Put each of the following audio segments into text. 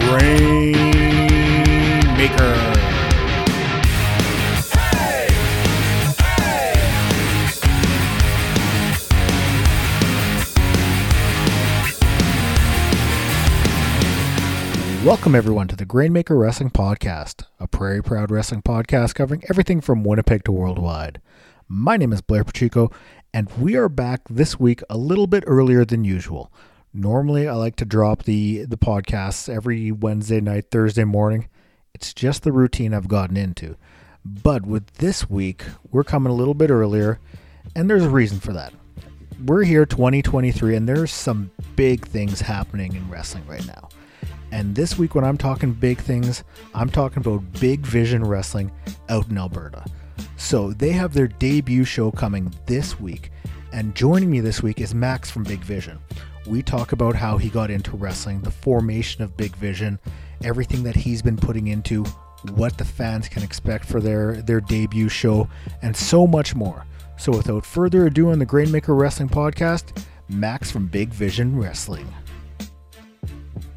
Grain Maker. Welcome, everyone, to the Grainmaker Wrestling Podcast, a Prairie Proud Wrestling podcast covering everything from Winnipeg to worldwide. My name is Blair Pacheco, and we are back this week a little bit earlier than usual. Normally, I like to drop the, the podcasts every Wednesday night, Thursday morning. It's just the routine I've gotten into. But with this week, we're coming a little bit earlier, and there's a reason for that. We're here 2023, and there's some big things happening in wrestling right now. And this week, when I'm talking big things, I'm talking about Big Vision Wrestling out in Alberta. So they have their debut show coming this week. And joining me this week is Max from Big Vision. We talk about how he got into wrestling, the formation of Big Vision, everything that he's been putting into, what the fans can expect for their, their debut show, and so much more. So without further ado on the Grainmaker Wrestling Podcast, Max from Big Vision Wrestling.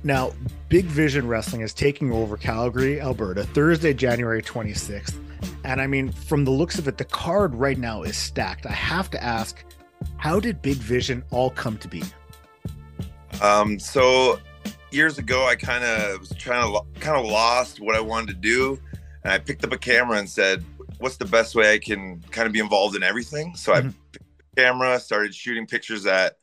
Now, Big Vision Wrestling is taking over Calgary, Alberta, Thursday, January 26th. And I mean, from the looks of it, the card right now is stacked. I have to ask, how did Big Vision all come to be? Um, so years ago, I kind of was trying to kind of lost what I wanted to do, and I picked up a camera and said, "What's the best way I can kind of be involved in everything?" So mm-hmm. I camera, started shooting pictures at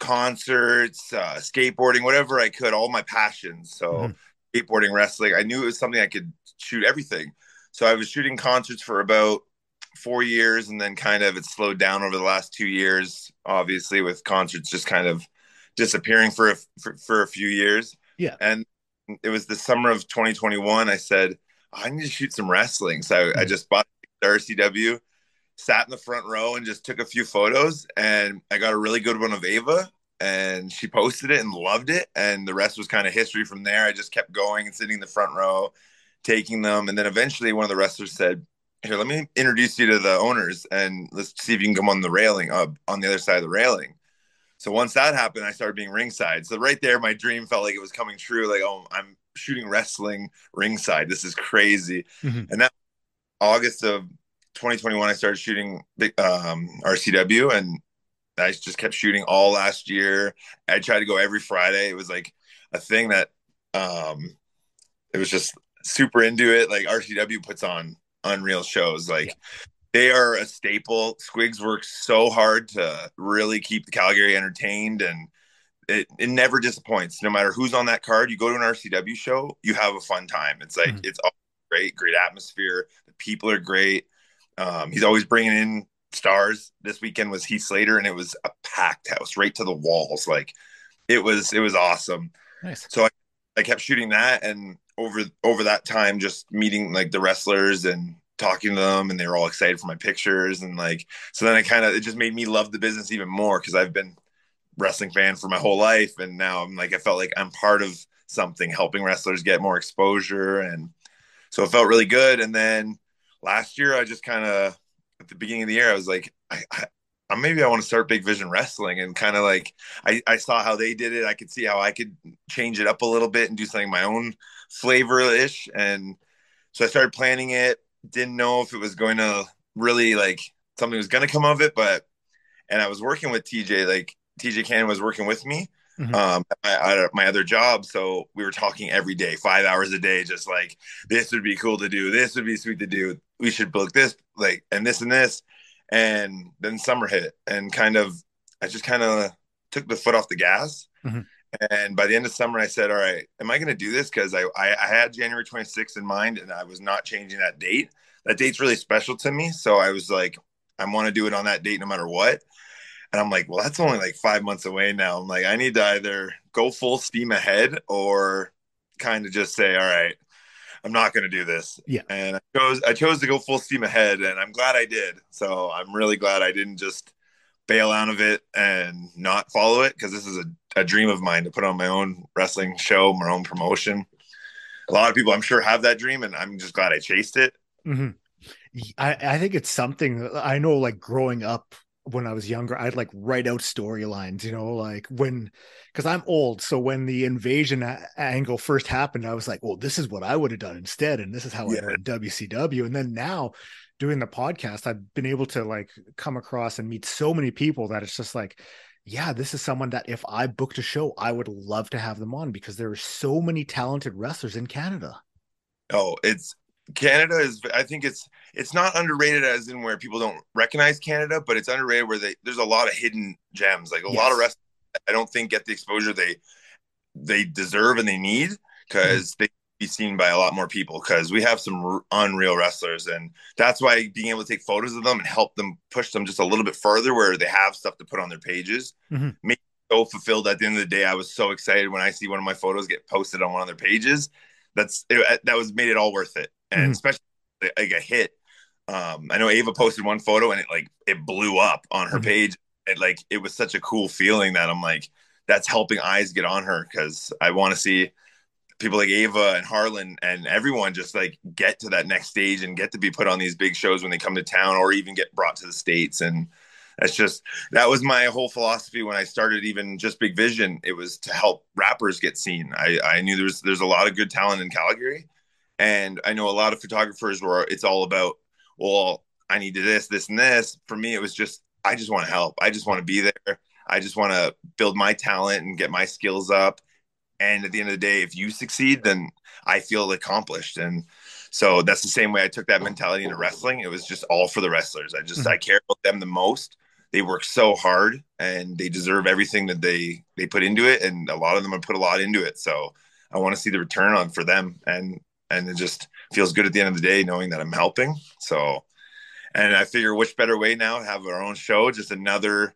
concerts, uh, skateboarding, whatever I could, all my passions. So mm-hmm. skateboarding, wrestling, I knew it was something I could shoot everything. So I was shooting concerts for about four years, and then kind of it slowed down over the last two years. Obviously, with concerts just kind of disappearing for a, for, for a few years. Yeah. And it was the summer of 2021. I said, I need to shoot some wrestling. So mm-hmm. I just bought the RCW, sat in the front row and just took a few photos. And I got a really good one of Ava and she posted it and loved it. And the rest was kind of history from there. I just kept going and sitting in the front row, taking them. And then eventually one of the wrestlers said, here, let me introduce you to the owners and let's see if you can come on the railing, uh, on the other side of the railing. So once that happened, I started being ringside. So right there, my dream felt like it was coming true. Like, oh, I'm shooting wrestling ringside. This is crazy. Mm-hmm. And that August of 2021, I started shooting um, RCW, and I just kept shooting all last year. I tried to go every Friday. It was like a thing that um, it was just super into it. Like RCW puts on unreal shows. Like yeah they are a staple. Squigs works so hard to really keep the Calgary entertained and it, it never disappoints. No matter who's on that card, you go to an RCW show, you have a fun time. It's like, mm-hmm. it's all great, great atmosphere. The people are great. Um, he's always bringing in stars. This weekend was Heath Slater and it was a packed house right to the walls. Like it was, it was awesome. Nice. So I, I kept shooting that and over, over that time, just meeting like the wrestlers and talking to them and they were all excited for my pictures and like so then I kind of it just made me love the business even more because I've been wrestling fan for my whole life and now I'm like I felt like I'm part of something helping wrestlers get more exposure and so it felt really good and then last year I just kind of at the beginning of the year I was like I, I maybe I want to start Big Vision Wrestling and kind of like I, I saw how they did it. I could see how I could change it up a little bit and do something my own flavor ish. And so I started planning it didn't know if it was going to really like something was going to come of it, but and I was working with TJ, like TJ Cannon was working with me mm-hmm. um, at my other job. So we were talking every day, five hours a day, just like this would be cool to do, this would be sweet to do. We should book this, like, and this and this. And then summer hit, and kind of, I just kind of took the foot off the gas. Mm-hmm. And by the end of summer, I said, "All right, am I going to do this?" Because I, I, I had January 26th in mind, and I was not changing that date. That date's really special to me, so I was like, I want to do it on that date no matter what. And I'm like, well, that's only like five months away now. I'm like, I need to either go full steam ahead or kind of just say, all right, I'm not going to do this. Yeah. And I chose I chose to go full steam ahead, and I'm glad I did. So I'm really glad I didn't just bail out of it and not follow it because this is a, a dream of mine to put on my own wrestling show, my own promotion. A lot of people, I'm sure, have that dream, and I'm just glad I chased it. Mm-hmm. I, I think it's something I know, like growing up when I was younger, I'd like write out storylines, you know, like when, because I'm old. So when the invasion a- angle first happened, I was like, well, this is what I would have done instead. And this is how yeah. I did WCW. And then now doing the podcast, I've been able to like come across and meet so many people that it's just like, yeah, this is someone that if I booked a show, I would love to have them on because there are so many talented wrestlers in Canada. Oh, it's Canada is I think it's it's not underrated as in where people don't recognize Canada, but it's underrated where they there's a lot of hidden gems. Like a yes. lot of wrestlers I don't think get the exposure they they deserve and they need because mm-hmm. they be seen by a lot more people because we have some r- unreal wrestlers and that's why being able to take photos of them and help them push them just a little bit further where they have stuff to put on their pages mm-hmm. make so fulfilled at the end of the day i was so excited when i see one of my photos get posted on one of their pages that's it, that was made it all worth it and mm-hmm. especially like a hit um i know ava posted one photo and it like it blew up on her mm-hmm. page it like it was such a cool feeling that i'm like that's helping eyes get on her because i want to see people like Ava and Harlan and everyone just like get to that next stage and get to be put on these big shows when they come to town or even get brought to the states. And that's just that was my whole philosophy when I started even just Big Vision. It was to help rappers get seen. I I knew there's there's a lot of good talent in Calgary. And I know a lot of photographers where it's all about well I need to this this and this. For me it was just I just want to help. I just want to be there. I just want to build my talent and get my skills up and at the end of the day, if you succeed, then I feel accomplished. And so that's the same way I took that mentality into wrestling. It was just all for the wrestlers. I just mm-hmm. I care about them the most. They work so hard and they deserve everything that they they put into it. And a lot of them have put a lot into it. So I want to see the return on for them. And and it just feels good at the end of the day knowing that I'm helping. So and I figure which better way now to have our own show, just another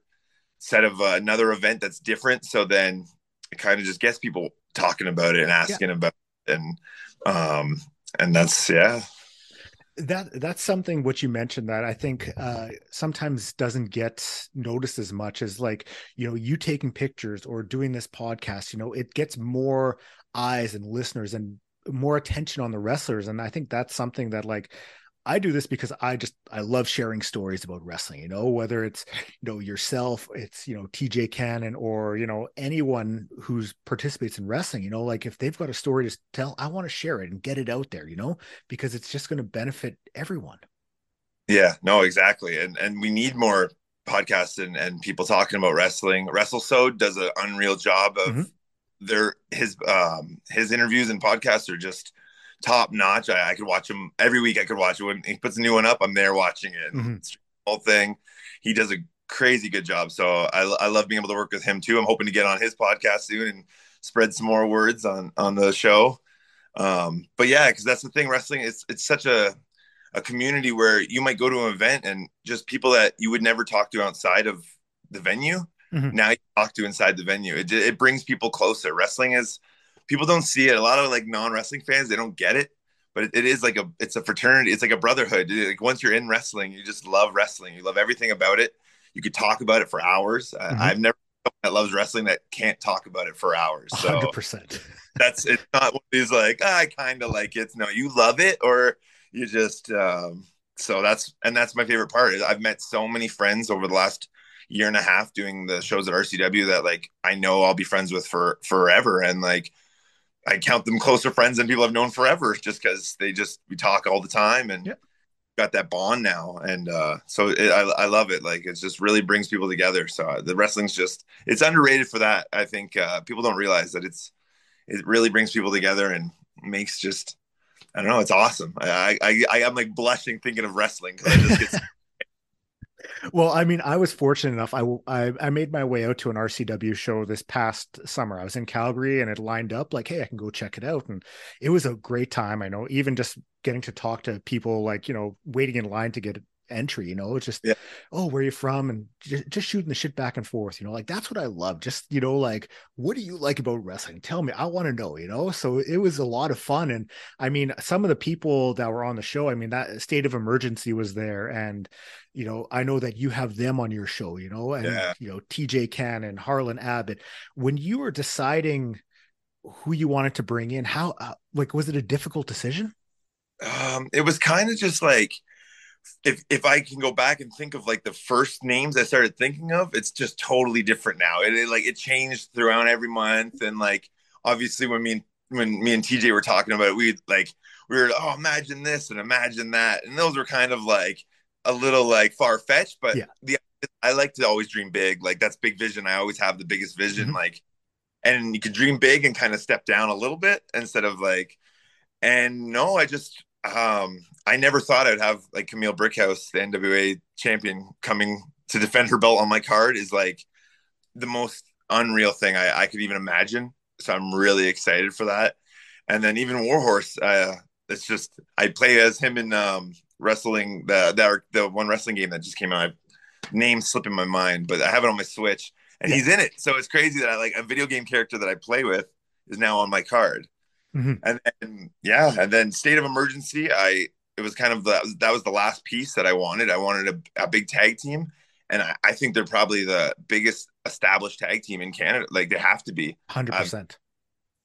set of uh, another event that's different. So then it kind of just gets people talking about it and asking yeah. about it and um and that's yeah that that's something what you mentioned that I think uh, sometimes doesn't get noticed as much as like you know you taking pictures or doing this podcast. You know, it gets more eyes and listeners and more attention on the wrestlers, and I think that's something that like I do this because I just I love sharing stories about wrestling, you know, whether it's you know yourself, it's you know TJ Cannon or you know anyone who's participates in wrestling, you know, like if they've got a story to tell, I want to share it and get it out there, you know, because it's just going to benefit everyone. Yeah, no, exactly. And and we need more podcasts and, and people talking about wrestling. WrestleSode does an unreal job of mm-hmm. their his um his interviews and podcasts are just top notch. I, I, could watch him every week. I could watch it when he puts a new one up. I'm there watching it. Mm-hmm. Whole thing. He does a crazy good job. So I, I love being able to work with him too. I'm hoping to get on his podcast soon and spread some more words on on the show. Um, but yeah, because that's the thing. Wrestling it's it's such a a community where you might go to an event and just people that you would never talk to outside of the venue. Mm-hmm. Now you talk to inside the venue. It, it brings people closer. Wrestling is people don't see it. A lot of like non wrestling fans they don't get it, but it, it is like a it's a fraternity. It's like a brotherhood. Like once you're in wrestling, you just love wrestling. You love everything about it. You could talk about it for hours. Mm-hmm. I, have never that loves wrestling that can't talk about it for hours. So 100%. that's it's not what he's like. Oh, I kind of like it. No, you love it, or you just. um so that's and that's my favorite part. I've met so many friends over the last year and a half doing the shows at RCW that like I know I'll be friends with for forever and like I count them closer friends than people I've known forever, just because they just we talk all the time and got that bond now. And uh, so it, I, I love it. Like it just really brings people together. So uh, the wrestling's just it's underrated for that. I think uh, people don't realize that it's it really brings people together and makes just I don't know. It's awesome. I I, I am like blushing thinking of wrestling because I just get well, I mean, I was fortunate enough. I, I, I made my way out to an RCW show this past summer. I was in Calgary, and it lined up like, hey, I can go check it out, and it was a great time. I know, even just getting to talk to people, like you know, waiting in line to get entry you know it's just yeah. oh where are you from and just, just shooting the shit back and forth you know like that's what i love just you know like what do you like about wrestling tell me i want to know you know so it was a lot of fun and i mean some of the people that were on the show i mean that state of emergency was there and you know i know that you have them on your show you know and yeah. you know tj cannon harlan abbott when you were deciding who you wanted to bring in how uh, like was it a difficult decision um it was kind of just like if if I can go back and think of like the first names I started thinking of, it's just totally different now. It, it like it changed throughout every month, and like obviously when me and when me and TJ were talking about it, we like we were oh imagine this and imagine that, and those were kind of like a little like far fetched, but yeah. the I like to always dream big. Like that's big vision. I always have the biggest vision. Mm-hmm. Like, and you could dream big and kind of step down a little bit instead of like. And no, I just um I never thought I'd have like Kamille Brickhouse, the NWA champion, coming to defend her belt on my card is like the most unreal thing I, I could even imagine. So I'm really excited for that. And then even Warhorse, uh, it's just I play as him in um, wrestling the the the one wrestling game that just came out. Name slipping my mind, but I have it on my Switch, and yeah. he's in it. So it's crazy that I like a video game character that I play with is now on my card. Mm-hmm. And then yeah, and then State of Emergency, I it was kind of the that was the last piece that I wanted. I wanted a, a big tag team, and I, I, think they're probably the biggest established tag team in Canada. Like they have to be hundred um, percent.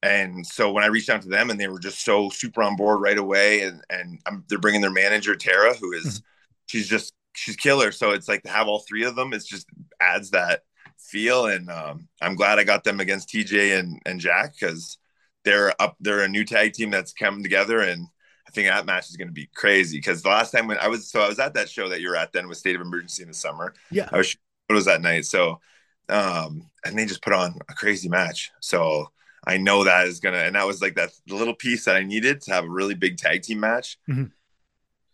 And so when I reached out to them, and they were just so super on board right away, and and I'm, they're bringing their manager Tara, who is, mm-hmm. she's just she's killer. So it's like to have all three of them, it's just adds that feel. And um, I'm glad I got them against TJ and and Jack because they're up, they're a new tag team that's coming together, and I think that match is going to be crazy. Because the last time when I was so I was at that show that you're at then with State of Emergency in the summer. Yeah, I was it was that night. So um, and they just put on a crazy match. So I know that is gonna, and that was like that little piece that I needed to have a really big tag team match. Mm-hmm.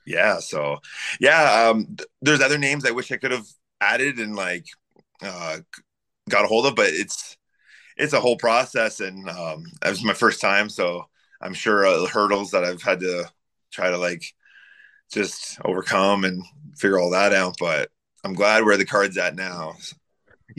Yeah, so yeah, um, th- there's other names I wish I could have added and like uh, got a hold of, but it's it's a whole process, and um, it was my first time, so I'm sure uh, hurdles that I've had to try to like just overcome and figure all that out. But I'm glad where the card's at now.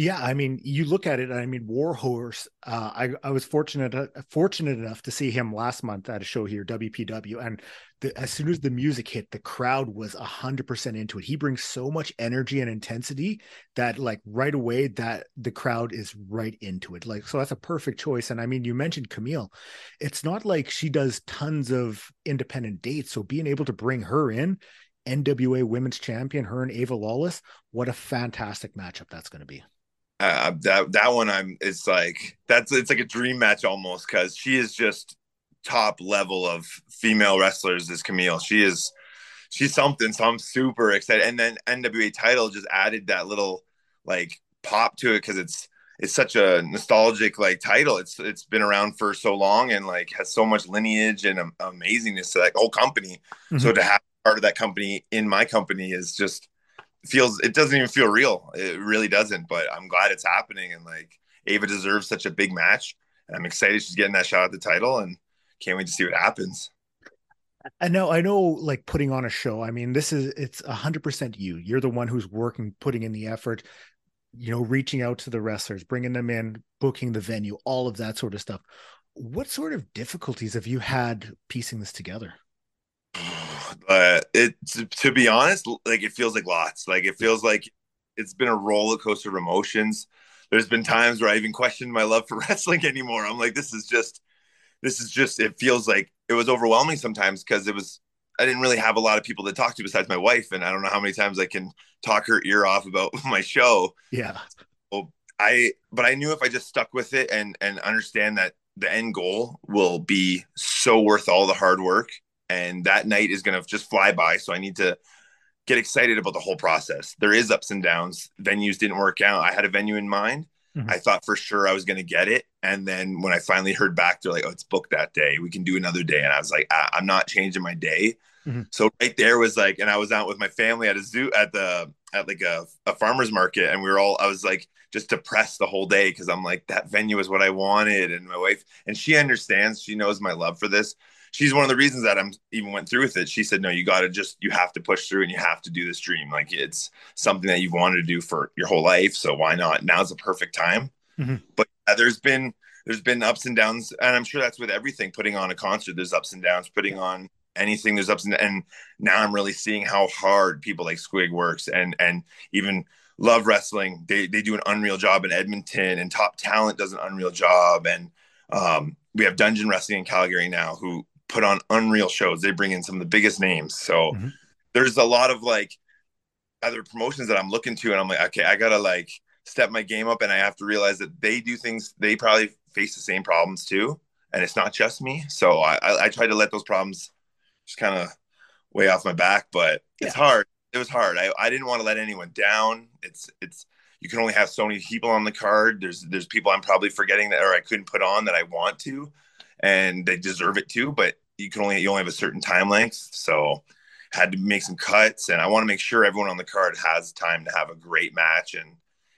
Yeah, I mean, you look at it. I mean, Warhorse. Uh, I I was fortunate uh, fortunate enough to see him last month at a show here, WPW, and the, as soon as the music hit, the crowd was hundred percent into it. He brings so much energy and intensity that, like, right away, that the crowd is right into it. Like, so that's a perfect choice. And I mean, you mentioned Kamille. It's not like she does tons of independent dates, so being able to bring her in. NWA Women's Champion, her and Ava Lawless. What a fantastic matchup that's going to be uh, that that one I'm it's like that's it's like a dream match almost because she is just top level of female wrestlers is Kamille. She is she's something. So I'm super excited. And then NWA title just added that little like pop to it because it's it's such a nostalgic like title. It's it's been around for so long and like has so much lineage and um, amazingness to that whole company. Mm-hmm. So to have part of that company in my company is just feels it doesn't even feel real. It really doesn't. But I'm glad it's happening, and like Ava deserves such a big match. And I'm excited she's getting that shot at the title, and can't wait to see what happens. I know, I know, like putting on a show. I mean, this is it's a hundred percent you. You're the one who's working, putting in the effort. You know, reaching out to the wrestlers, bringing them in, booking the venue, all of that sort of stuff. What sort of difficulties have you had piecing this together? Uh, it to, to, be honest, like it feels like lots. Like it feels like it's been a roller coaster of emotions. There's been times where I even questioned my love for wrestling anymore. I'm like, this is just, this is just. It feels like it was overwhelming sometimes because it was. I didn't really have a lot of people to talk to besides my wife, and I don't know how many times I can talk her ear off about my show. Yeah. So I, but I knew if I just stuck with it and and understand that the end goal will be so worth all the hard work and that night is going to just fly by. So I need to get excited about the whole process. There is ups and downs. Venues didn't work out. I had a venue in mind. Mm-hmm. I thought for sure I was going to get it. And then when I finally heard back, they're like, oh, it's booked that day. We can do another day. And I was like, I- am not changing my day. Mm-hmm. So right there was like, and I was out with my family at a zoo at the, at like a, a farmer's market. And we were all, I was like, just depressed the whole day because I'm like, that venue is what I wanted. And my wife, and she understands, she knows my love for this she's one of the reasons that I'm even went through with it. She said, no, you got to just, you have to push through and you have to do this dream. Like it's something that you've wanted to do for your whole life. So why not? Now's the perfect time. Mm-hmm. But uh, there's been, there's been ups and downs. And I'm sure that's with everything putting on a concert. There's ups and downs, putting on anything. There's ups and, and now I'm really seeing how hard people like Squig works and, and even love wrestling. They, they do an unreal job in Edmonton and top talent does an unreal job. And, um, we have dungeon wrestling in Calgary now who put on unreal shows. They bring in some of the biggest names. So mm-hmm. there's a lot of like other promotions that I'm looking to, and I'm like, okay, I gotta like step my game up, and I have to realize that they do things. They probably face the same problems too, and it's not just me. So I I, I try to let those problems just kind of way off my back, but it's hard. It was hard. I, I didn't want to let anyone down. It's it's you can only have so many people on the card. There's there's people I'm probably forgetting that or I couldn't put on that I want to, and they deserve it too. But you can only you only have a certain time length, so had to make some cuts, and I want to make sure everyone on the card has time to have a great match, and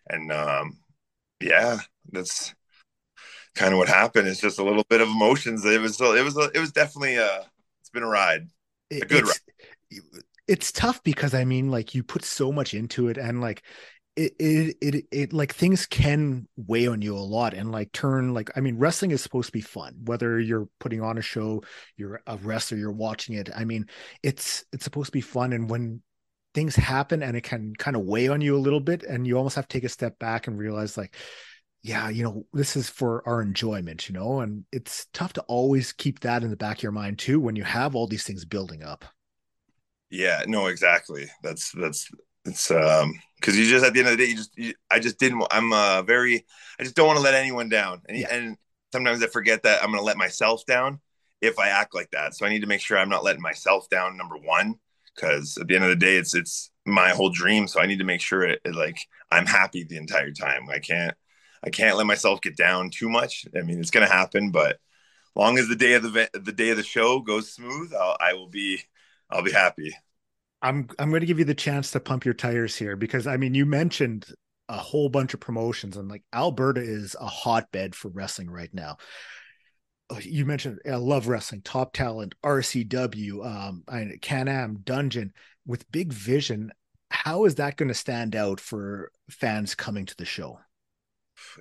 and um, yeah, that's kind of what happened. It's just a little bit of emotions. It was it was it was definitely a it's been a ride, a good it's, ride. It's tough because I mean, like you put so much into it, and like it, it it it like things can weigh on you a lot and like turn like i mean wrestling is supposed to be fun whether you're putting on a show you're a wrestler you're watching it. I mean it's it's supposed to be fun and when things happen and it can kind of weigh on you a little bit and you almost have to take a step back and realize like yeah you know this is for our enjoyment you know and it's tough to always keep that in the back of your mind too when you have all these things building up yeah no exactly. That's that's it's um because you just at the end of the day you just you, i just didn't i'm uh very i just don't want to let anyone down. And, yeah. and sometimes i forget that i'm going to let myself down if i act like that. So i need to make sure i'm not letting myself down number one because at the end of the day it's it's my whole dream. So i need to make sure it, it, like i'm happy the entire time. I can't i can't let myself get down too much. I mean it's going to happen but long as the day of the the day of the show goes smooth I'll, i will be i'll be happy I'm I'm going to give you the chance to pump your tires here because I mean you mentioned a whole bunch of promotions and like Alberta is a hotbed for wrestling right now. Oh, you mentioned I love wrestling, top talent, RCW, um, Can-Am, Dungeon with big vision. How is that going to stand out for fans coming to the show?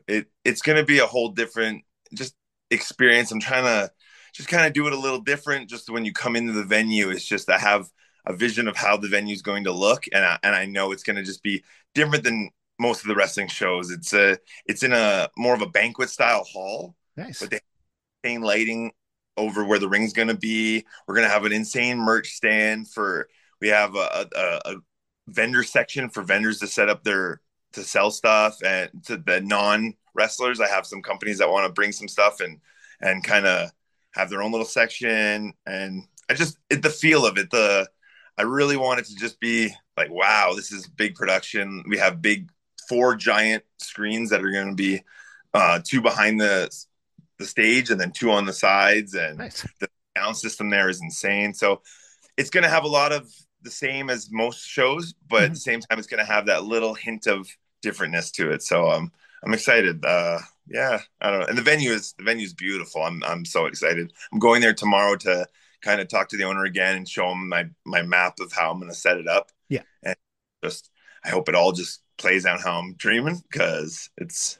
It it's going to be a whole different just experience. I'm trying to just kind of do it a little different. Just when you come into the venue, it's just I have a vision of how the venue is going to look, and I, and I know it's going to just be different than most of the wrestling shows. It's a it's in a more of a banquet style hall. Nice. But they insane lighting over where the ring's going to be. We're going to have an insane merch stand for. We have a, a, a vendor section for vendors to set up their to sell stuff and to the non wrestlers. I have some companies that want to bring some stuff and and kind of have their own little section. And I just it, the feel of it, the I really want it to just be like, wow, this is big production. We have big four giant screens that are going to be uh, two behind the the stage and then two on the sides, and nice. the sound system there is insane. So it's going to have a lot of the same as most shows, but mm-hmm. at the same time, it's going to have that little hint of differentness to it. So um, I'm excited. Uh, yeah, I don't know. And the venue is the venue is beautiful. I'm I'm so excited. I'm going there tomorrow to kind of talk to the owner again and show him my my map of how I'm going to set it up. Yeah, and just I hope it all just plays out how I'm dreaming because it's,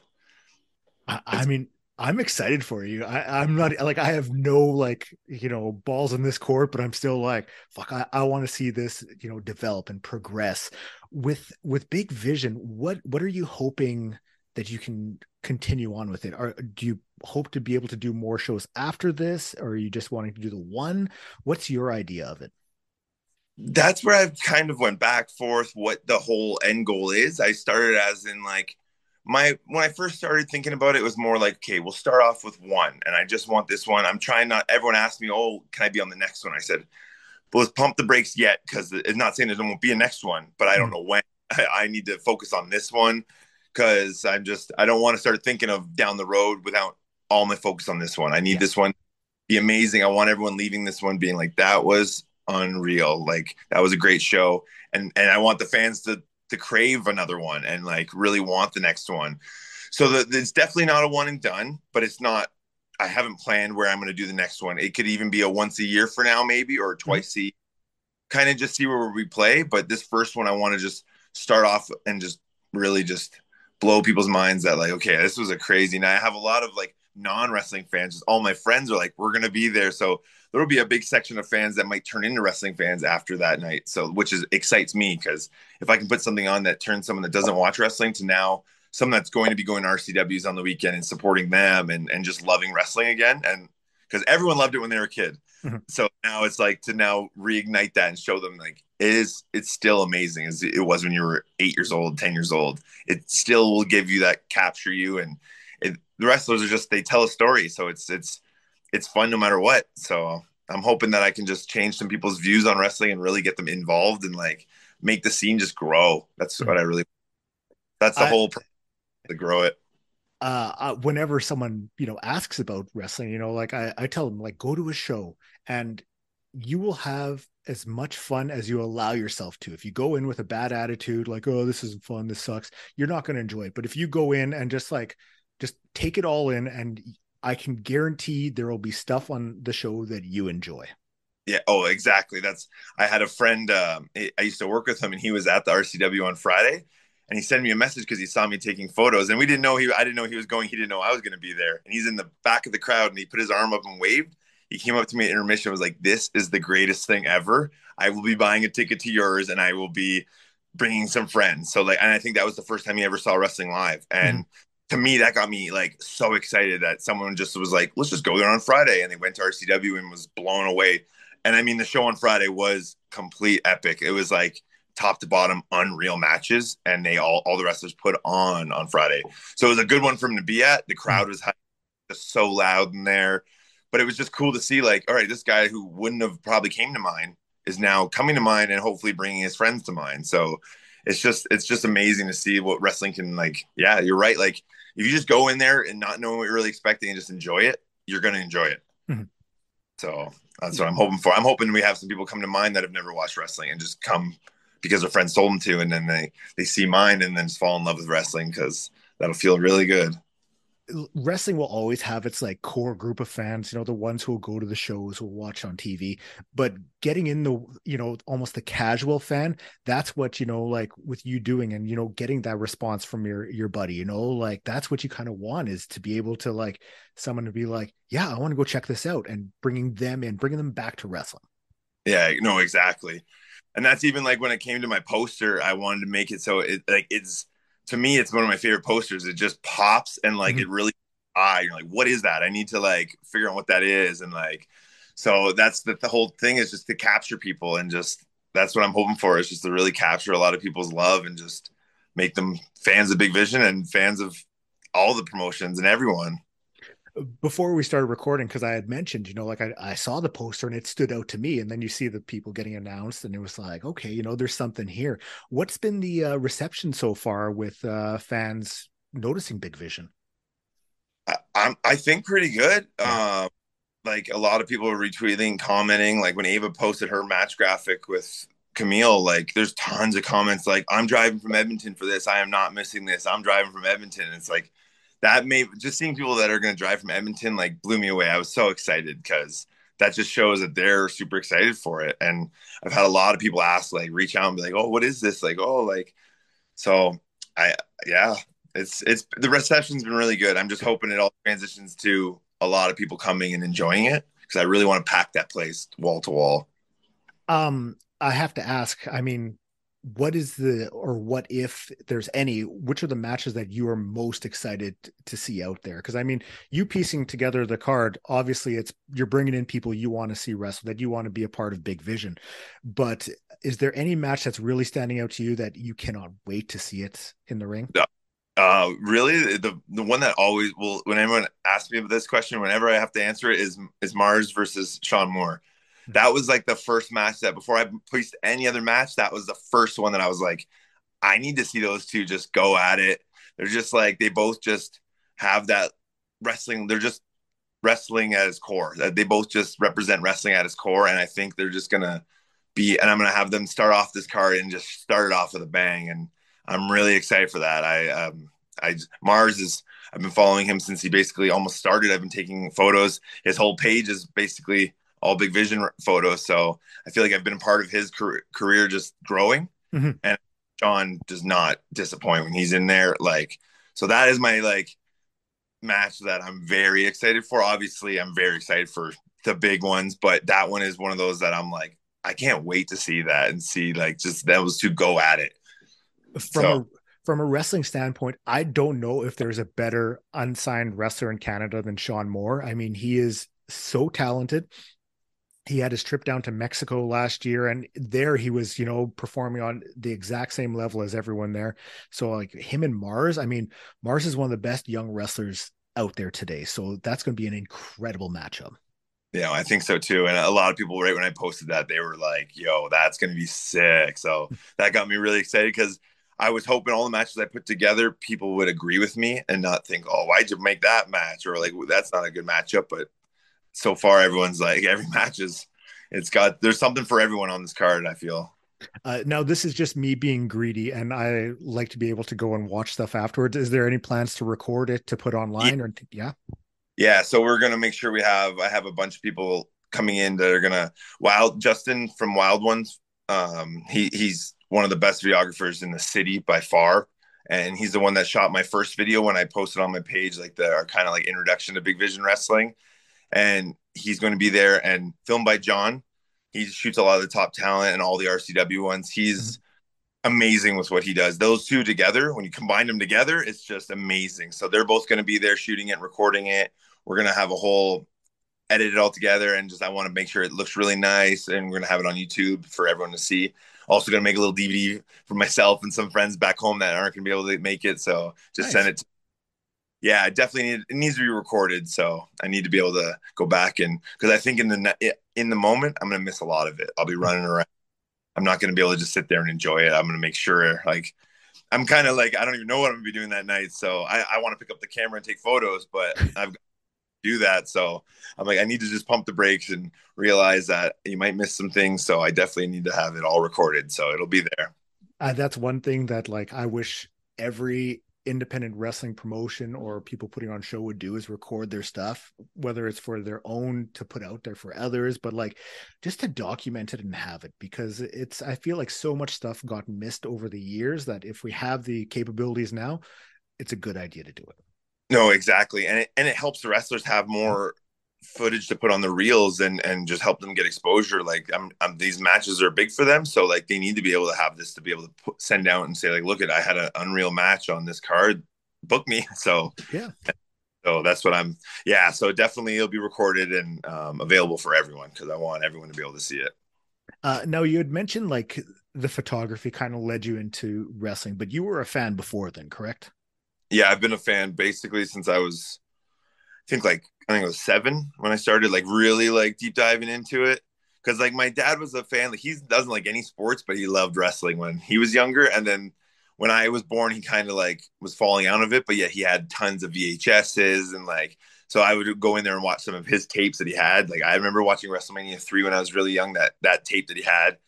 I, I mean. I'm excited for you. I, am not like I have no like you know balls in this court, but I'm still like fuck. I, I want to see this you know develop and progress with with big vision. What what are you hoping that you can continue on with it? Or do you hope to be able to do more shows after this, or are you just wanting to do the one? What's your idea of it? That's where I've kind of went back forth what the whole end goal is. I started as in like my when I first started thinking about it, it was more like, okay, we'll start off with one, and I just want this one. I'm trying not. Everyone asked me, oh, can I be on the next one? I said, well, let's pump the brakes yet because it's not saying there won't be a next one, but I don't hmm. know when. I, I need to focus on this one because I'm just I don't want to start thinking of down the road without all my focus on this one. I need yeah. this one be amazing. I want everyone leaving this one being like that was unreal. Like that was a great show, and and I want the fans to to crave another one and like really want the next one. So the, it's definitely not a one and done, but it's not. I haven't planned where I'm going to do the next one. It could even be a once a year for now, maybe, or mm-hmm. twice a kind of just see where we play. But this first one, I want to just start off and just really just blow people's minds that like, okay, this was a crazy night. I have a lot of like non wrestling fans. Just all my friends are like, we're gonna be there. So there will be a big section of fans that might turn into wrestling fans after that night. So which is excites me because if I can put something on that turns someone that doesn't watch wrestling to now someone that's going to be going to RCWs on the weekend and supporting them and and just loving wrestling again and because everyone loved it when they were a kid. Mm-hmm. So now it's like to now reignite that and show them like it is it's still amazing as it was when you were eight years old, ten years old. It still will give you that capture you, and it, the wrestlers are just they tell a story, so it's it's it's fun no matter what. So I'm hoping that I can just change some people's views on wrestling and really get them involved and like make the scene just grow. That's mm-hmm. what I really. That's the I, whole to grow it. Uh, uh, whenever someone you know asks about wrestling, you know, like I, I tell them like go to a show and you will have as much fun as you allow yourself to. If you go in with a bad attitude, like oh this isn't fun, this sucks, you're not going to enjoy it. But if you go in and just like just take it all in and I can guarantee there will be stuff on the show that you enjoy. Yeah. Oh, exactly. That's. I had a friend. Um, I used to work with him, and he was at the RCW on Friday, and he sent me a message because he saw me taking photos, and we didn't know he. I didn't know he was going. He didn't know I was going to be there, and he's in the back of the crowd, and he put his arm up and waved. He came up to me at intermission, was like, "This is the greatest thing ever. I will be buying a ticket to yours, and I will be." bringing some friends. So like and i think that was the first time he ever saw wrestling live. And mm-hmm to me that got me like so excited that someone just was like let's just go there on friday. And they went to rcw and was blown away. And i mean the show on friday was complete epic. It was like top to bottom unreal matches and they all all the wrestlers put on on friday. So it was a good one for him to be at. The crowd was just so loud in there but it was just cool to see like all right this guy who wouldn't have probably came to mind is now coming to mind and hopefully bringing his friends to mind so it's just it's just amazing to see what wrestling can like yeah you're right like if you just go in there and not knowing what you're really expecting and just enjoy it, you're going to enjoy it. Mm-hmm. So that's what I'm hoping for. I'm hoping we have some people come to mind that have never watched wrestling and just come because their friends told them to, and then they they see mine and then just fall in love with wrestling because that'll feel really good wrestling will always have its like core group of fans you know the ones who will go to the shows will watch on tv but getting in the you know almost the casual fan that's what you know like with you doing and you know getting that response from your your buddy you know like that's what you kind of want is to be able to like someone to be like yeah i want to go check this out and bringing them in bringing them back to wrestling. Yeah no exactly. And that's even like when it came to my poster i wanted to make it so it like it's to me, it's one of my favorite posters. It just pops and like mm-hmm. it really eye. You're like, what is that? I need to like figure out what that is. And like, so that's the, the whole thing is just to capture people and just that's what I'm hoping for is just to really capture a lot of people's love and just make them fans of Big Vision and fans of all the promotions and everyone before we started recording because i had mentioned you know like I, I saw the poster and it stood out to me and then you see the people getting announced and it was like okay you know there's something here what's been the uh, reception so far with uh, fans noticing big vision i, I'm, I think pretty good yeah. uh, like a lot of people are retweeting commenting like when ava posted her match graphic with Kamille, like there's tons of comments like I'm driving from Edmonton for this. I am not missing this. I'm driving from Edmonton. It's like that made just seeing people that are going to drive from Edmonton like blew me away. I was so excited because that just shows that they're super excited for it. And I've had a lot of people ask, like, reach out and be like, "Oh, what is this?" Like, "Oh, like," so I, yeah, it's it's the reception's been really good. I'm just hoping it all transitions to a lot of people coming and enjoying it because I really want to pack that place wall to wall. Um, I have to ask. I mean, what is the or what if there's any which are the matches that you are most excited to see out there? Because i mean you piecing together the card obviously it's you're bringing in people you want to see wrestle that you want to be a part of big vision. But is there any match that's really standing out to you that you cannot wait to see it in the ring? Uh really the the one that always will when anyone asks me this question whenever i have to answer it is is mars versus sean moore that was like the first match that before I placed any other match, that was the first one that I was like, I need to see those two just go at it. They're just like they both just have that wrestling. They're just wrestling at its core. They both just represent wrestling at its core, and I think they're just gonna be. And I'm gonna have them start off this card and just start it off with a bang. And I'm really excited for that. I um I Mars is. I've been following him since he basically almost started. I've been taking photos. His whole page is basically all big vision photos. So I feel like I've been a part of his career just growing. Mm-hmm. And Sean does not disappoint when he's in there. Like, so that is my like match that I'm very excited for. Obviously, I'm very excited for the big ones, but that one is one of those that I'm like, I can't wait to see that and see like just those two go at it. From so, a, from a wrestling standpoint, I don't know if there's a better unsigned wrestler in Canada than Sean Moore. I mean, he is so talented he had his trip down to Mexico last year, and there he was, you know, performing on the exact same level as everyone there. So, like him and Mars, I mean, Mars is one of the best young wrestlers out there today. So, that's going to be an incredible matchup. Yeah, I think so too. And a lot of people, right when I posted that, they were like, yo, that's going to be sick. So, that got me really excited because I was hoping all the matches I put together, people would agree with me and not think, oh, why'd you make that match? Or like, that's not a good matchup. But so far everyone's like every match is it's got there's something for everyone on this card i feel. Uh, now this is just me being greedy and i like to be able to go and watch stuff afterwards. Is there any plans to record it to put online yeah. or yeah. Yeah so we're gonna make sure we have i have a bunch of people coming in that are gonna wild justin from wild ones um he he's one of the best videographers in the city by far. And he's the one that shot my first video when i posted on my page like the kind of like introduction to big vision wrestling and he's going to be there and filmed by John. He shoots a lot of the top talent and all the RCW ones. He's mm-hmm. amazing with what he does. Those two together, when you combine them together, it's just amazing. So they're both going to be there shooting it, and recording it. We're going to have a whole edit it all together and just I want to make sure it looks really nice and we're going to have it on YouTube for everyone to see. Also going to make a little DVD for myself and some friends back home that aren't going to be able to make it. So just nice. send it to yeah, it definitely need, it needs to be recorded. So I need to be able to go back and because I think in the in the moment I'm gonna miss a lot of it. I'll be running around. I'm not gonna be able to just sit there and enjoy it. I'm gonna make sure like I'm kind of like I don't even know what I'm gonna be doing that night. So I, I want to pick up the camera and take photos, but I've got to do that. So I'm like I need to just pump the brakes and realize that you might miss some things. So I definitely need to have it all recorded. So it'll be there. Uh, that's one thing that like I wish every independent wrestling promotion or people putting on show would do is record their stuff whether it's for their own to put out there for others but like just to document it and have it because it's i feel like so much stuff got missed over the years that if we have the capabilities now it's a good idea to do it. No exactly. And it, and it helps the wrestlers have more footage to put on the reels and and just help them get exposure like I'm, I'm, these matches are big for them. So like they need to be able to have this to be able to put, send out and say like look at i had an unreal match on this card. Book me. So yeah. so that's what i'm yeah. So definitely it'll be recorded and um, available for everyone because i want everyone to be able to see it. Uh now you had mentioned like the photography kind of led you into wrestling but you were a fan before then correct? Yeah i've been a fan basically since i was i think like I think it was seven when I started like really like deep diving into it. Cause like my dad was a fan, like he doesn't like any sports, but he loved wrestling when he was younger. And then when I was born, he kind of like was falling out of it, but yet he had tons of VHSs and like so I would go in there and watch some of his tapes that he had. Like I remember watching WrestleMania three when I was really young, that that tape that he had.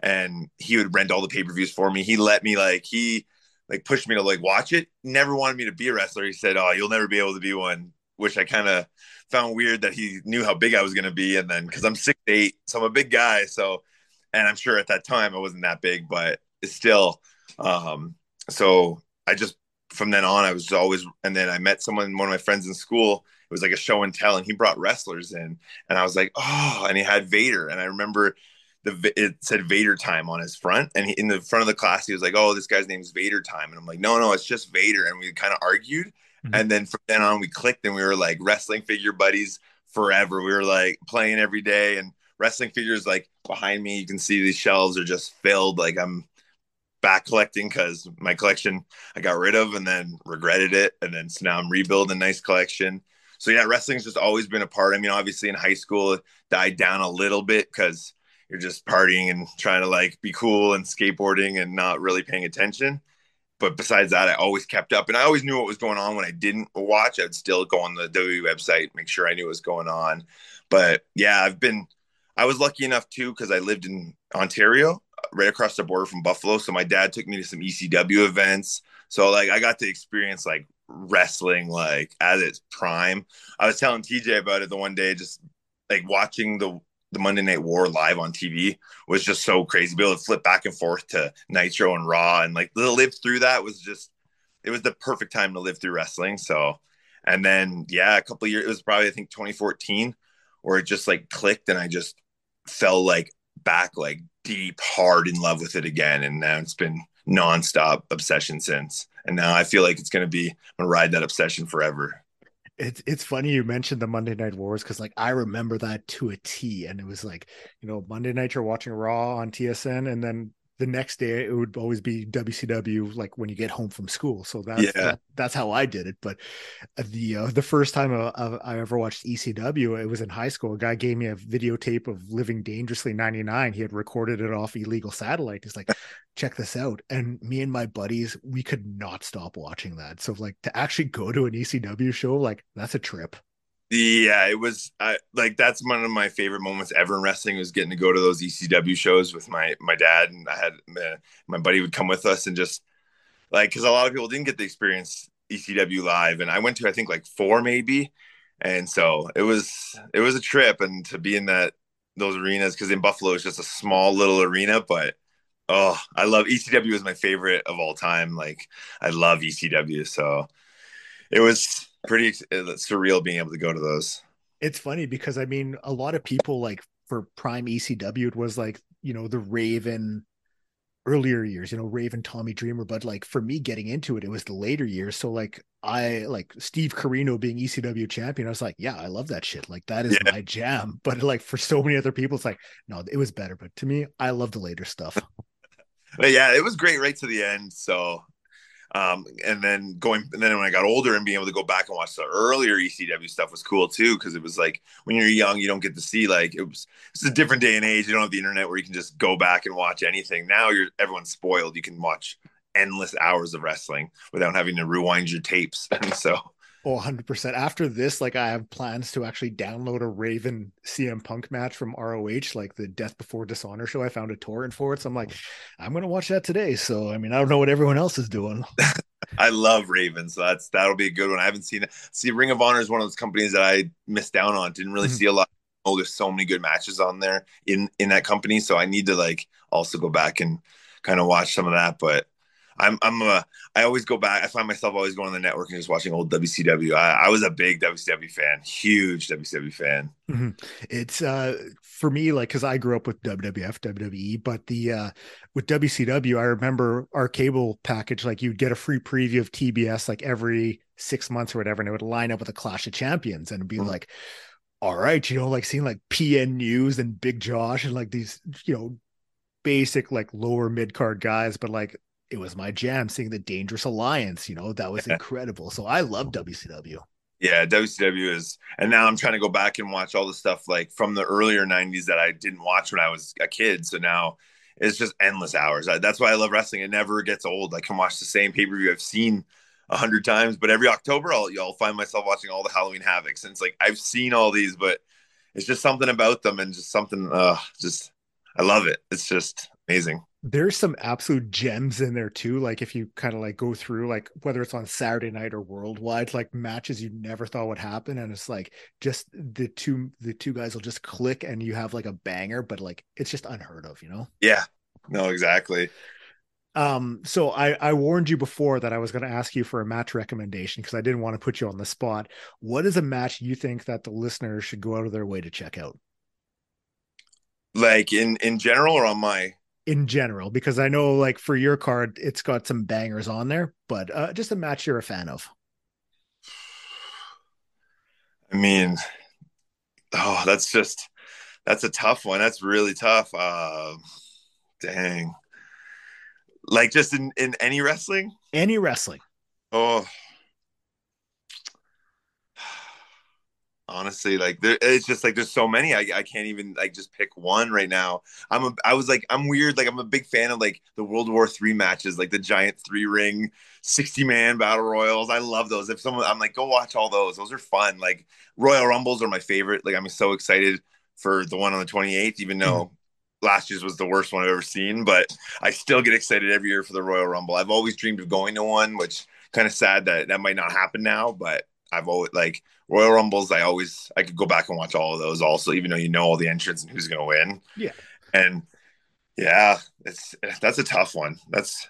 And he would rent all the pay-per-views for me. He let me like he like pushed me to like watch it. Never wanted me to be a wrestler. He said, Oh, you'll never be able to be one which I kind of found weird that he knew how big I was going to be. And then because I'm six eight, so I'm a big guy. So, and I'm sure at that time I wasn't that big, but it's still. Um, so I just from then on I was always, and then I met someone, one of my friends in school. It was like a show and tell, and he brought wrestlers in, and I was like, oh, and he had Vader, and I remember the it said Vader time on his front, and he, in the front of the class he was like, "Oh, this guy's name's Vader time," and I'm like, "No, no, it's just Vader," and we kind of argued, Mm-hmm. And then from then on, we clicked and we were like wrestling figure buddies forever. We were like playing every day and wrestling figures like behind me. You can see these shelves are just filled. Like I'm back collecting because my collection I got rid of and then regretted it. And then so now I'm rebuilding a nice collection. So yeah, wrestling's just always been a part. I mean, obviously in high school it died down a little bit because you're just partying and trying to like be cool and skateboarding and not really paying attention but besides that, I always kept up, and I always knew what was going on when I didn't watch. I'd still go on the WWE website, make sure I knew what was going on. But yeah, I've been, I was lucky enough too because I lived in Ontario, right across the border from Buffalo. So my dad took me to some ECW events. So like I got to experience like wrestling like at its prime. I was telling TJ about it the one day, just like watching the the Monday Night War live on TV was just so crazy. Be able to flip back and forth to Nitro and Raw and like live through that was just it was the perfect time to live through wrestling. So and then yeah, a couple years it was probably I think 2014 where it just like clicked and I just fell like back like deep hard in love with it again. And now it's been nonstop obsession since. And now I feel like it's gonna be I'm gonna ride that obsession forever It's it's funny you mentioned the Monday Night Wars because like I remember that to a T, and it was like you know Monday night you're watching Raw on TSN, and then the next day it would always be WCW like when you get home from school. So that's Yeah. that, that's how I did it. But the uh, the first time uh, uh, I ever watched ECW, it was in high school. A guy gave me a videotape of Living Dangerously '99. He had recorded it off illegal satellite. He's like, check this out. And me and my buddies, we could not stop watching that. So like to actually go to an ECW show, like that's a trip. Yeah, it was I like that's one of my favorite moments ever in wrestling was getting to go to those ECW shows with my my dad. And I had uh, my buddy would come with us and just like because a lot of people didn't get the experience ECW live. And I went to I think like four maybe. And so it was it was a trip. And to be in that those arenas because in Buffalo it's just a small little arena but oh I love ECW is my favorite of all time. Like I love ECW so it was pretty uh, surreal being able to go to those. It's funny because I mean, a lot of people like for prime ECW, it was like, you know, the Raven earlier years, you know, Raven, Tommy Dreamer. But like for me getting into it, it was the later years. So like I like Steve Corino being ECW champion, I was like, yeah, I love that shit. Like that is Yeah. my jam. But like for so many other people, it's like, no, it was better. But to me, I love the later stuff. But yeah, it was great right to the end. So, um, and then going, and then when I got older and being able to go back and watch the earlier ECW stuff was cool too, because it was like when you're young, you don't get to see like it was. It's a different day and age. You don't have the internet where you can just go back and watch anything. Now you're everyone's spoiled. You can watch endless hours of wrestling without having to rewind your tapes. And so, Oh, 100%. After this, like I have plans to actually download a Raven CM Punk match from ROH, like the Death Before Dishonor show. I found a torrent for it. So I'm like, I'm going to watch that today. So, I mean, I don't know what everyone else is doing. I love Raven. So that's that'll be a good one. I haven't seen it. See, Ring of Honor is one of those companies that I missed down on. Didn't really Mhm. see a lot. Oh, there's so many good matches on there in in that company. So I need to like also go back and kind of watch some of that. But I'm I'm a I always go back. I find myself always going on the network and just watching old WCW. I, I was a big WCW fan, huge WCW fan. It's uh for me, like, because I grew up with WWF, WWE, but the uh with WCW, I remember our cable package, like you'd get a free preview of TBS like every six months or whatever, and it would line up with a Clash of Champions and it'd be Mhm. like, all right, you know, like seeing like PN News and Big Josh and like these, you know, basic like lower mid card guys, but like it was my jam seeing the Dangerous Alliance, you know, that was incredible. So I love WCW. Yeah, WCW is, and now I'm trying to go back and watch all the stuff like from the earlier '90s that I didn't watch when I was a kid. So now it's just endless hours. I, that's why I love wrestling. It never gets old. I can watch the same pay per view I've seen a hundred times, but every October I'll I'll find myself watching all the Halloween Havocs, and it's like I've seen all these, but it's just something about them and just something. Uh, just I love it. It's just amazing. There's some absolute gems in there too. Like if you kind of like go through like whether it's on Saturday night or worldwide, like matches you never thought would happen, and it's like just the two the two guys will just click and you have like a banger, but like it's just unheard of, you know. Yeah. No, exactly. Um, so I I warned you before that I was going to ask you for a match recommendation because I didn't want to put you on the spot. What is a match you think that the listeners should go out of their way to check out Like in in general or on my in general? Because I know like for your card, it's got some bangers on there, but uh, just a match you're a fan of. I mean, oh, that's just that's a tough one. That's really tough. Uh, dang. Like just in in any wrestling? Any wrestling. Oh. Honestly, like there, it's just like there's so many. I, I can't even like just pick one right now. I'm a I was like I'm weird. Like I'm a big fan of like the World War Three matches, like the giant three ring, sixty man battle royals. I love those. If someone, I'm like, go watch all those. Those are fun. Like Royal Rumbles are my favorite. Like I'm so excited for the one on the 28th, even though mm-hmm. last year's was the worst one I've ever seen. But I still get excited every year for the Royal Rumble. I've always dreamed of going to one, which kind of sad that that might not happen now. But I've always like Royal Rumbles. I always I could go back and watch all of those also, even though you know all the entrants and who's going to win. Yeah. and yeah, it's that's a tough one. That's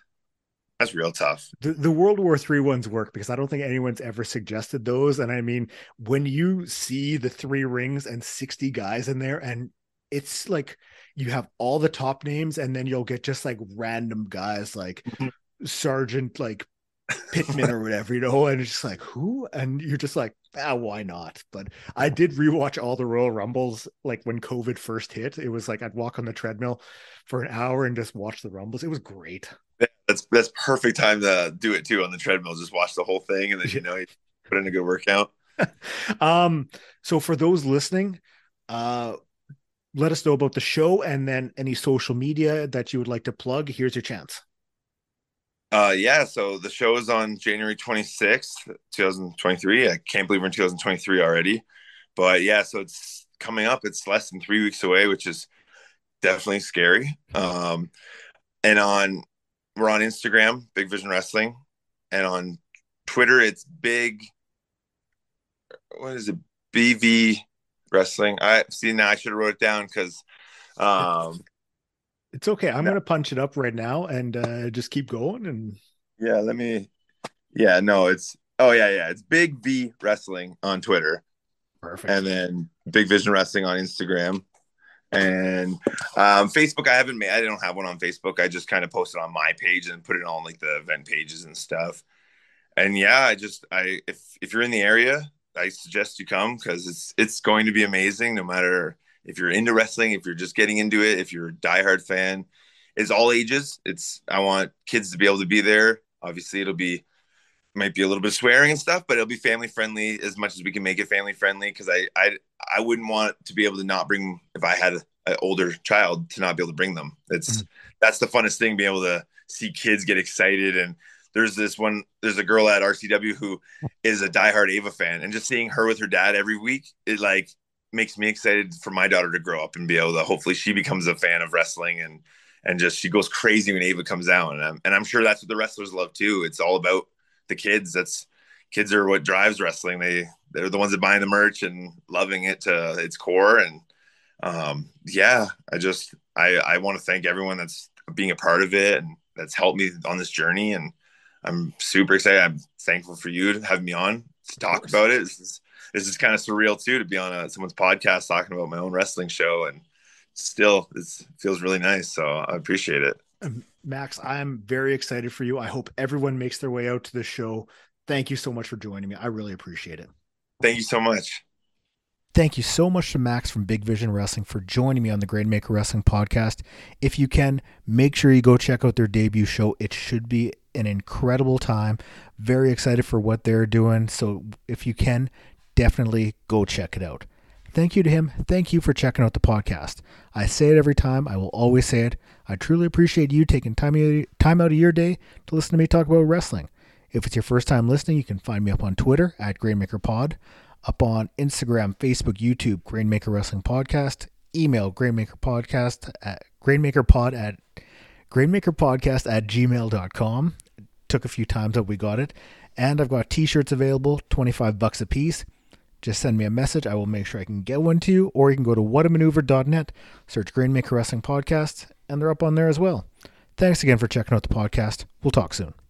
that's real tough. the, the World War Three ones work because I don't think anyone's ever suggested those. And I mean, when you see the three rings and 60 guys in there, and it's like you have all the top names, and then you'll get just like random guys like Mhm. Sergeant like Pitman or whatever, you know, and it's just like who, and you're just like, ah, why not? But I did rewatch all the Royal Rumbles, like when COVID first hit. It was like I'd walk on the treadmill for an hour and just watch the Rumbles. It was great. That's that's perfect time to do it too on the treadmill. Just watch the whole thing, and then you know you put in a good workout. um, so for those listening, uh, let us know about the show and then any social media that you would like to plug. Here's your chance. Uh, yeah, so the show is on January 26th, 2023. I can't believe we're in 2023 already. But yeah, so it's coming up. It's less than three weeks away, which is definitely scary. Um, and on we're on Instagram, Big Vision Wrestling, and on Twitter, it's Big. What is it? BV Wrestling. I see now. I should have wrote it down because um, it's okay. I'm no. gonna punch it up right now and uh, just keep going. And yeah, let me. Yeah, no, it's oh yeah, yeah, it's Big V Wrestling on Twitter. Perfect. And then Big Vision Wrestling on Instagram. And um, Facebook, I haven't made. I don't have one on Facebook. I just kind of post it on my page and put it on like the event pages and stuff. And yeah, I just I if if you're in the area, I suggest you come because it's it's going to be amazing. No matter if you're into wrestling, if you're just getting into it, if you're a diehard fan, it's all ages. It's I want kids to be able to be there. Obviously, it'll be might be a little bit swearing and stuff, but it'll be family friendly as much as we can make it family friendly. Because I I I wouldn't want to be able to not bring if I had an older child to not be able to bring them. It's mm-hmm. that's the funnest thing, being able to see kids get excited and there's this one there's a girl at RCW who is a diehard Ava fan and just seeing her with her dad every week it like makes me excited for my daughter to grow up and be able to hopefully she becomes a fan of wrestling and and just she goes crazy when Ava comes out. And I'm, and I'm sure that's what the wrestlers love too. It's all about the kids. That's kids are what drives wrestling. They they're the ones that buying the merch and loving it to its core. And um yeah I just I I want to thank everyone that's being a part of it and that's helped me on this journey. And I'm super excited. I'm thankful for you to have me on to talk about it. This is, this is kind of surreal too to be on a, someone's podcast talking about my own wrestling show, and still it feels really nice. So I appreciate it. Um, Max, I'm very excited for you. I hope everyone makes their way out to the show. Thank you so much for joining me. I really appreciate it. Thank you so much. Thank you so much to Max from Big Vision Wrestling for joining me on the Grainmaker Wrestling podcast. If you can, make sure you go check out their debut show. It should be an incredible time. Very excited for what they're doing. So if you can, definitely go check it out. Thank you to him. Thank you for checking out the podcast. I say it every time. I will always say it. I truly appreciate you taking time, time out of your day to listen to me talk about wrestling. If it's your first time listening, you can find me up on Twitter at GrainmakerPod up on Instagram, Facebook, YouTube, Grainmaker Wrestling Podcast. Email Grainmaker Podcast at Grainmakerpod at Grainmakerpodcast at gmail.com. Took a few times that we got it. And I've got t-shirts available, 25 bucks a piece. Just send me a message. I will make sure I can get one to you. Or you can go to whatamaneuver.net, search Grainmaker Wrestling Podcast, and they're up on there as well. Thanks again for checking out the podcast. We'll talk soon.